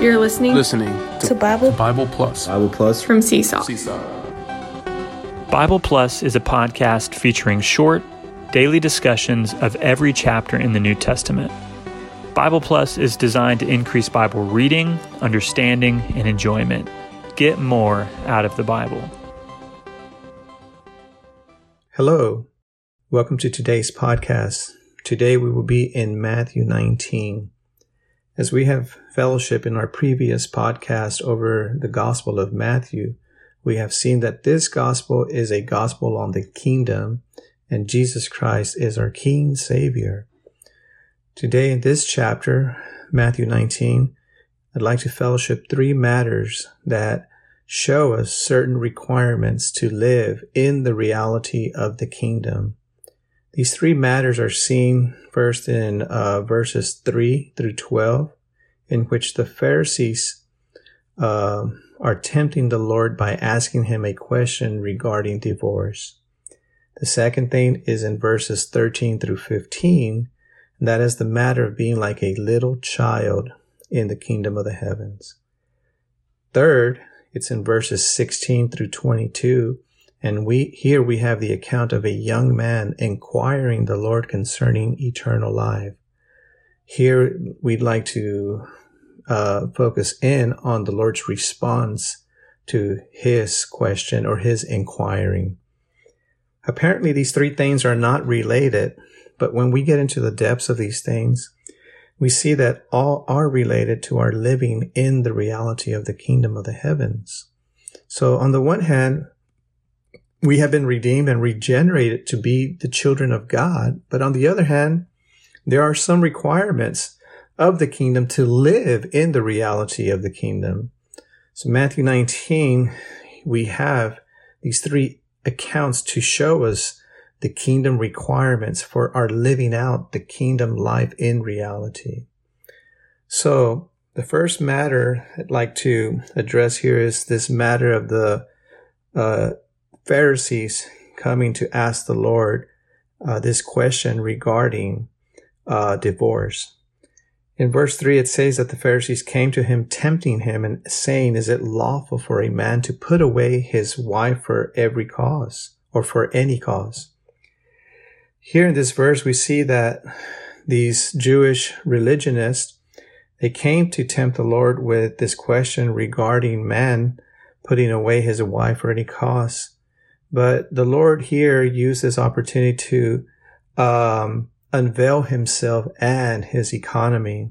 You're listening, listening to, to Bible Bible Plus. Bible Plus from Seesaw. Seesaw. Bible Plus is a podcast featuring short, daily discussions of every chapter in the New Testament. Bible Plus is designed to increase Bible reading, understanding, and enjoyment. Get more out of the Bible. Hello. Welcome to today's podcast. Today we will be in Matthew 19. As we have fellowship in our previous podcast over the Gospel of Matthew, we have seen that this Gospel is a Gospel on the kingdom and Jesus Christ is our King Savior. Today in this chapter, Matthew 19, I'd like to fellowship three matters that show us certain requirements to live in the reality of the kingdom. These three matters are seen first in uh, verses 3 through 12, in which the Pharisees uh, are tempting the Lord by asking him a question regarding divorce. The second thing is in verses 13 through 15, and that is the matter of being like a little child in the kingdom of the heavens. Third, it's in verses 16 through 22, and we, here we have the account of a young man inquiring the Lord concerning eternal life. Here we'd like to uh, focus in on the Lord's response to his question or his inquiring. Apparently, these three things are not related, but when we get into the depths of these things, we see that all are related to our living in the reality of the kingdom of the heavens. So, on the one hand, we have been redeemed and regenerated to be the children of God. But on the other hand, there are some requirements of the kingdom to live in the reality of the kingdom. So Matthew 19, we have these three accounts to show us the kingdom requirements for our living out the kingdom life in reality. So the first matter I'd like to address here is this matter of the uh, Pharisees coming to ask the Lord uh, this question regarding uh, divorce. In verse 3, it says that the Pharisees came to him, tempting him and saying, Is it lawful for a man to put away his wife for every cause or for any cause? Here in this verse, we see that these Jewish religionists, they came to tempt the Lord with this question regarding man putting away his wife for any cause. But the Lord here used this opportunity to um, unveil himself and his economy.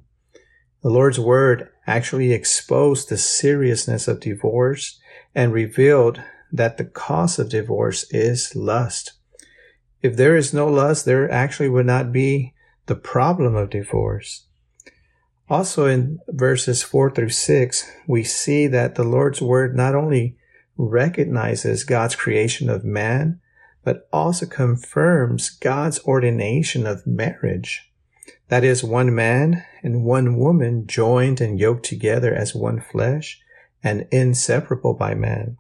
The Lord's word actually exposed the seriousness of divorce and revealed that the cause of divorce is lust. If there is no lust, there actually would not be the problem of divorce. Also in verses 4 through 6, we see that the Lord's word not only recognizes God's creation of man, but also confirms God's ordination of marriage. That is, one man and one woman joined and yoked together as one flesh and inseparable by man.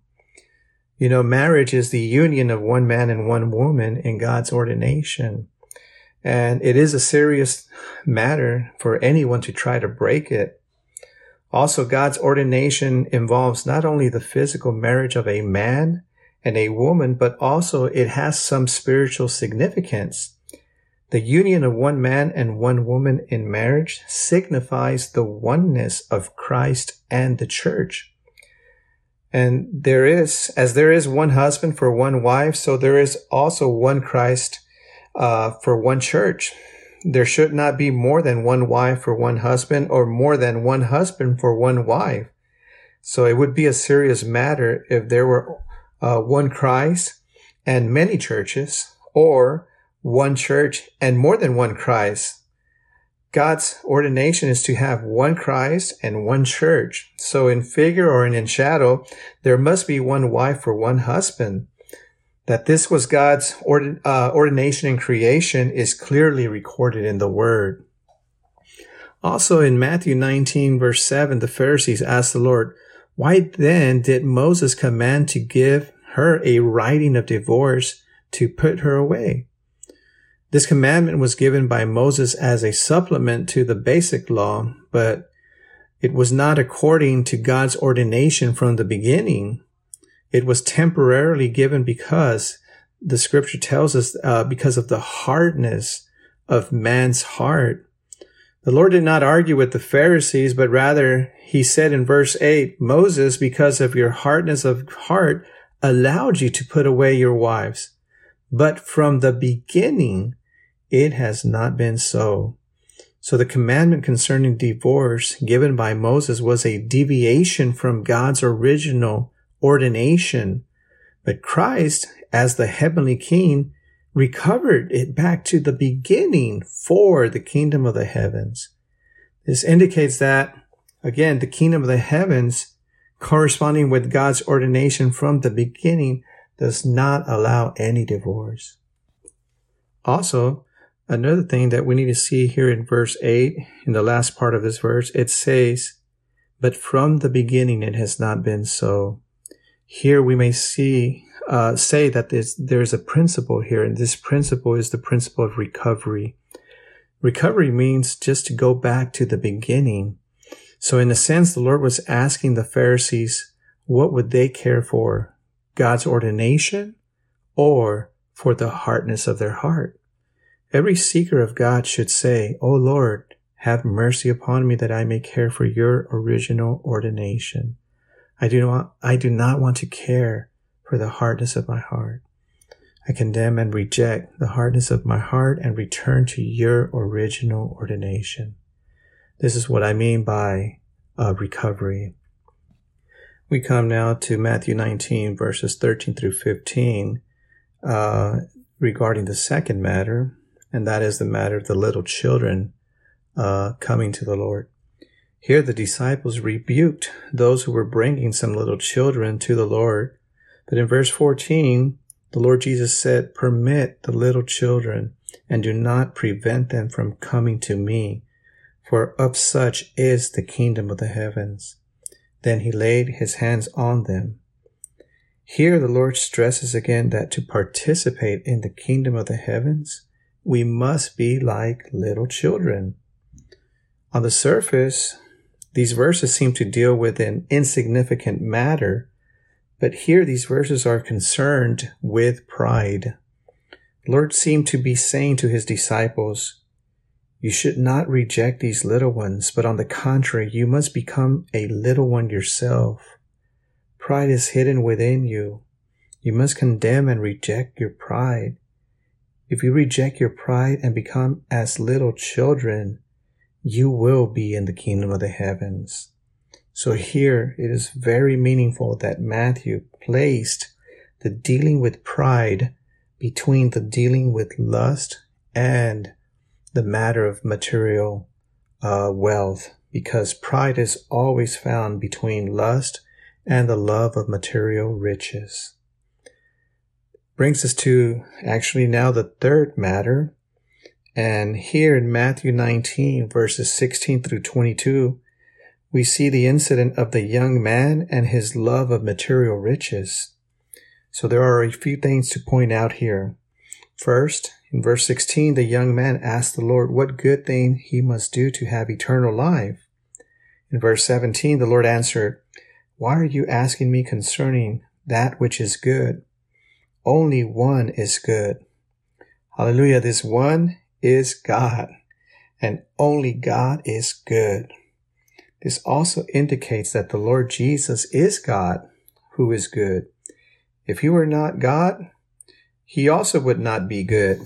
You know, marriage is the union of one man and one woman in God's ordination. And it is a serious matter for anyone to try to break it. Also, God's ordination involves not only the physical marriage of a man and a woman, but also it has some spiritual significance. The union of one man and one woman in marriage signifies the oneness of Christ and the church. And there is, as there is one husband for one wife, so there is also one Christ uh, for one church. There should not be more than one wife for one husband or more than one husband for one wife. So it would be a serious matter if there were uh, one Christ and many churches, or one church and more than one Christ. God's ordination is to have one Christ and one church. So in figure or in shadow, there must be one wife for one husband. That this was God's ordin- uh, ordination and creation is clearly recorded in the word. Also in Matthew 19 verse 7, the Pharisees asked the Lord, why then did Moses command to give her a writing of divorce to put her away? This commandment was given by Moses as a supplement to the basic law, but It was not according to God's ordination from the beginning. It was temporarily given because the scripture tells us uh, because of the hardness of man's heart. The Lord did not argue with the Pharisees, but rather he said in verse 8, Moses, because of your hardness of heart, allowed you to put away your wives. But from the beginning, it has not been so. So the commandment concerning divorce given by Moses was a deviation from God's original ordination. But Christ, as the heavenly king, recovered it back to the beginning for the kingdom of the heavens. This indicates that, again, the kingdom of the heavens, corresponding with God's ordination from the beginning, does not allow any divorce. Also, another thing that we need to see here in verse 8, in the last part of this verse, it says, But from the beginning it has not been so. Here we may see, uh, say that there's, there's a principle here, and this principle is the principle of recovery. Recovery means just to go back to the beginning. So in a sense, the Lord was asking the Pharisees, what would they care for? God's ordination or for the hardness of their heart? Every seeker of God should say, O Lord, have mercy upon me that I may care for your original ordination. I do not, I do not want to care for the hardness of my heart. I condemn and reject the hardness of my heart and return to your original ordination. This is what I mean by recovery. We come now to Matthew 19, verses 13 through 15, uh, regarding the second matter, and that is the matter of the little children uh, coming to the Lord. Here the disciples rebuked those who were bringing some little children to the Lord. But in verse 14, the Lord Jesus said, Permit the little children and do not prevent them from coming to me, for of such is the kingdom of the heavens. Then he laid his hands on them. Here the Lord stresses again that to participate in the kingdom of the heavens, we must be like little children. On the surface, these verses seem to deal with an insignificant matter, but here these verses are concerned with pride. Lord seemed to be saying to his disciples, you should not reject these little ones, but on the contrary, you must become a little one yourself. Pride is hidden within you. You must condemn and reject your pride. If you reject your pride and become as little children, you will be in the kingdom of the heavens. So here it is very meaningful that Matthew placed the dealing with pride between the dealing with lust and the matter of material uh, wealth because pride is always found between lust and the love of material riches. Brings us to actually now the third matter. And here in Matthew 19 verses 16 through 22, we see the incident of the young man and his love of material riches. So there are a few things to point out here. First, in verse 16, the young man asked the Lord what good thing he must do to have eternal life. In verse 17, the Lord answered, Why are you asking me concerning that which is good? Only one is good. Hallelujah. This one is God, and only God is good. This also indicates that the Lord Jesus is God who is good. If he were not God, he also would not be good.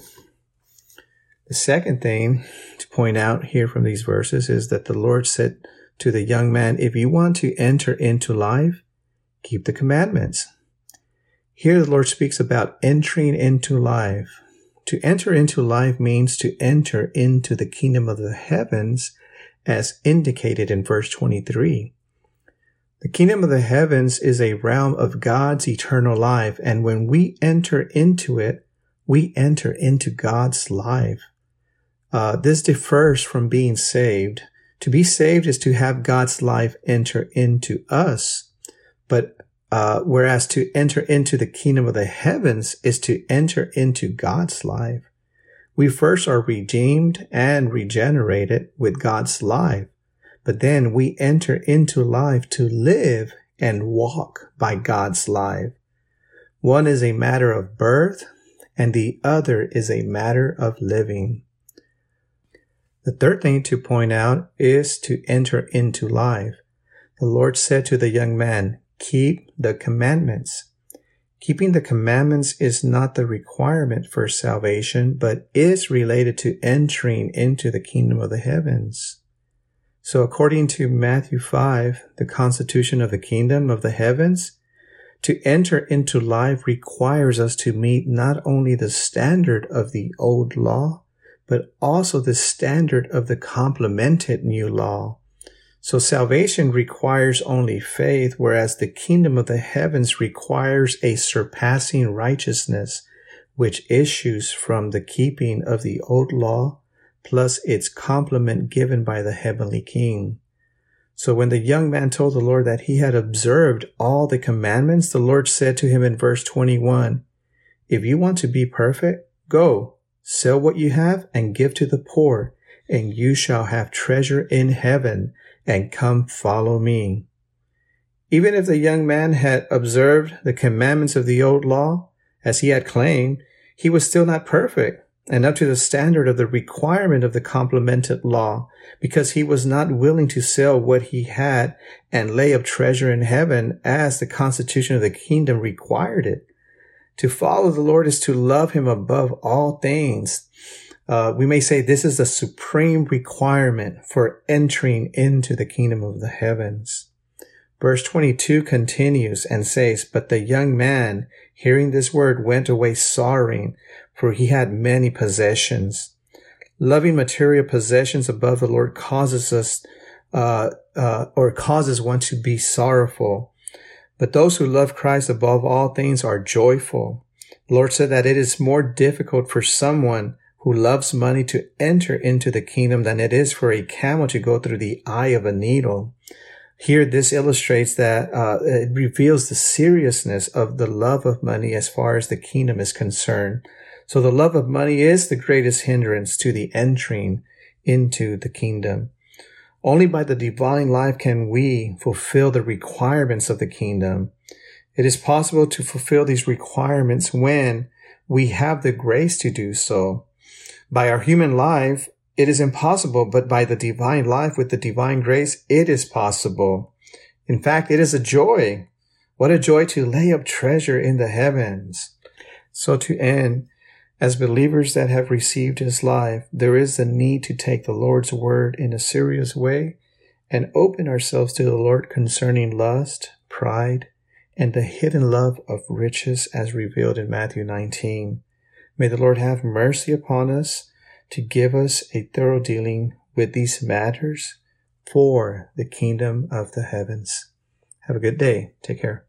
The second thing to point out here from these verses is that the Lord said to the young man, if you want to enter into life, keep the commandments. Here the Lord speaks about entering into life. To enter into life means to enter into the kingdom of the heavens as indicated in verse 23. The kingdom of the heavens is a realm of God's eternal life, and when we enter into it, we enter into God's life. Uh, this differs from being saved. To be saved is to have God's life enter into us, but uh, whereas to enter into the kingdom of the heavens is to enter into God's life. We first are redeemed and regenerated with God's life, but then we enter into life to live and walk by God's life. One is a matter of birth and the other is a matter of living. The third thing to point out is to enter into life. The Lord said to the young man, keep the commandments. Keeping the commandments is not the requirement for salvation, but is related to entering into the kingdom of the heavens. So according to Matthew 5, the constitution of the kingdom of the heavens, to enter into life requires us to meet not only the standard of the old law, but also the standard of the complemented new law. So salvation requires only faith, whereas the kingdom of the heavens requires a surpassing righteousness, which issues from the keeping of the old law plus its complement given by the heavenly king. So when the young man told the Lord that he had observed all the commandments, the Lord said to him in verse 21, If you want to be perfect, go, sell what you have and give to the poor, and you shall have treasure in heaven, and come follow me. Even if the young man had observed the commandments of the old law, as he had claimed, he was still not perfect and up to the standard of the requirement of the complemented law, because he was not willing to sell what he had and lay up treasure in heaven as the constitution of the kingdom required it. To follow the Lord is to love him above all things. Uh, we may say this is the supreme requirement for entering into the kingdom of the heavens. Verse 22 continues and says, But the young man, hearing this word, went away sorrowing, for he had many possessions. Loving material possessions above the Lord causes us, uh, uh, or causes one to be sorrowful. But those who love Christ above all things are joyful. The Lord said that it is more difficult for someone who loves money to enter into the kingdom than it is for a camel to go through the eye of a needle. Here, this illustrates that uh, it reveals the seriousness of the love of money as far as the kingdom is concerned. So the love of money is the greatest hindrance to the entering into the kingdom. Only by the divine life can we fulfill the requirements of the kingdom. It is possible to fulfill these requirements when we have the grace to do so. By our human life, it is impossible, but by the divine life with the divine grace, it is possible. In fact, it is a joy. What a joy to lay up treasure in the heavens. So to end, as believers that have received his life, there is a need to take the Lord's word in a serious way and open ourselves to the Lord concerning lust, pride, and the hidden love of riches as revealed in Matthew 19. May the Lord have mercy upon us to give us a thorough dealing with these matters for the kingdom of the heavens. Have a good day. Take care.